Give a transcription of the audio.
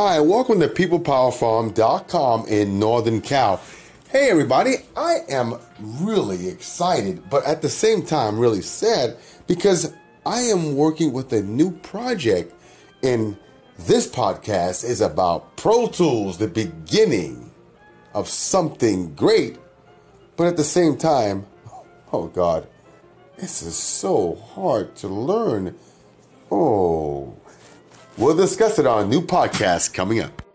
Hi, welcome to PeoplePowerFarm.com in Northern Cal. Hey, everybody, I am really excited, but at the same time, really sad because I am working with a new project, and this podcast is about Pro Tools, the beginning of something great, but at the same time, oh God, this is so hard to learn. Oh. We'll discuss it on a new podcast coming up.